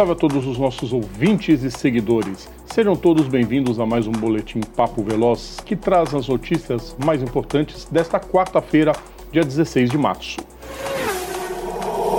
salve a todos os nossos ouvintes e seguidores. Sejam todos bem-vindos a mais um Boletim Papo Veloz que traz as notícias mais importantes desta quarta-feira, dia 16 de março.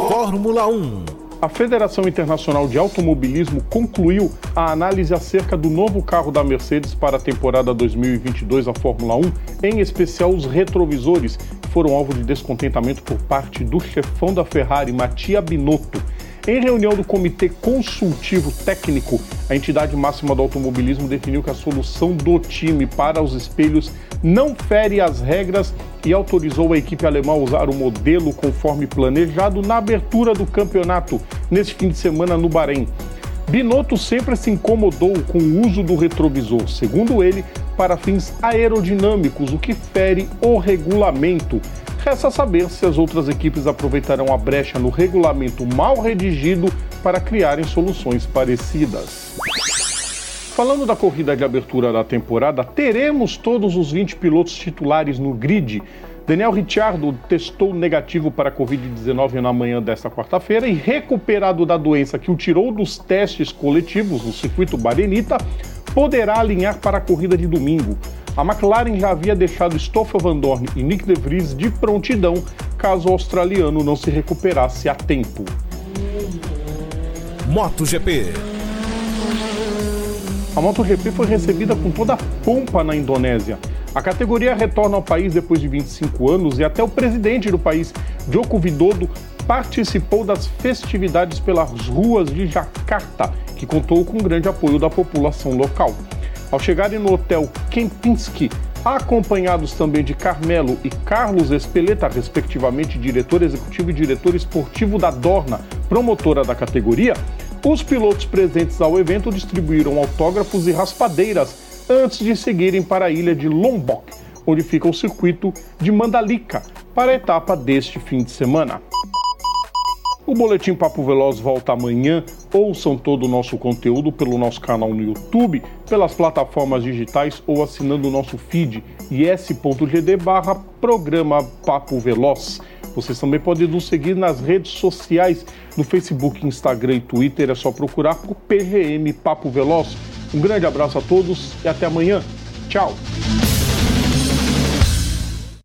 Fórmula 1 A Federação Internacional de Automobilismo concluiu a análise acerca do novo carro da Mercedes para a temporada 2022 da Fórmula 1, em especial os retrovisores, que foram alvo de descontentamento por parte do chefão da Ferrari, Mattia Binotto. Em reunião do Comitê Consultivo Técnico, a entidade máxima do automobilismo definiu que a solução do time para os espelhos não fere as regras e autorizou a equipe alemã a usar o modelo conforme planejado na abertura do campeonato neste fim de semana no Bahrein. Binotto sempre se incomodou com o uso do retrovisor, segundo ele, para fins aerodinâmicos, o que fere o regulamento. Resta saber se as outras equipes aproveitarão a brecha no regulamento mal redigido para criarem soluções parecidas. Falando da corrida de abertura da temporada, teremos todos os 20 pilotos titulares no grid. Daniel Ricciardo testou negativo para a Covid-19 na manhã desta quarta-feira e, recuperado da doença que o tirou dos testes coletivos no circuito Barenita, poderá alinhar para a corrida de domingo. A McLaren já havia deixado Stoffel Van Dorn e Nick De Vries de prontidão caso o australiano não se recuperasse a tempo. MotoGP A MotoGP foi recebida com toda a pompa na Indonésia. A categoria retorna ao país depois de 25 anos e até o presidente do país, Joko Widodo, participou das festividades pelas ruas de Jakarta, que contou com grande apoio da população local. Ao chegarem no hotel Kempinski, acompanhados também de Carmelo e Carlos Espeleta, respectivamente diretor executivo e diretor esportivo da Dorna, promotora da categoria, os pilotos presentes ao evento distribuíram autógrafos e raspadeiras antes de seguirem para a ilha de Lombok, onde fica o circuito de Mandalika, para a etapa deste fim de semana. O Boletim Papo Veloz volta amanhã. Ouçam todo o nosso conteúdo pelo nosso canal no YouTube, pelas plataformas digitais ou assinando o nosso feed is.gd barra programa Papo Veloz. Vocês também podem nos seguir nas redes sociais, no Facebook, Instagram e Twitter. É só procurar por PGM Papo Veloz. Um grande abraço a todos e até amanhã. Tchau!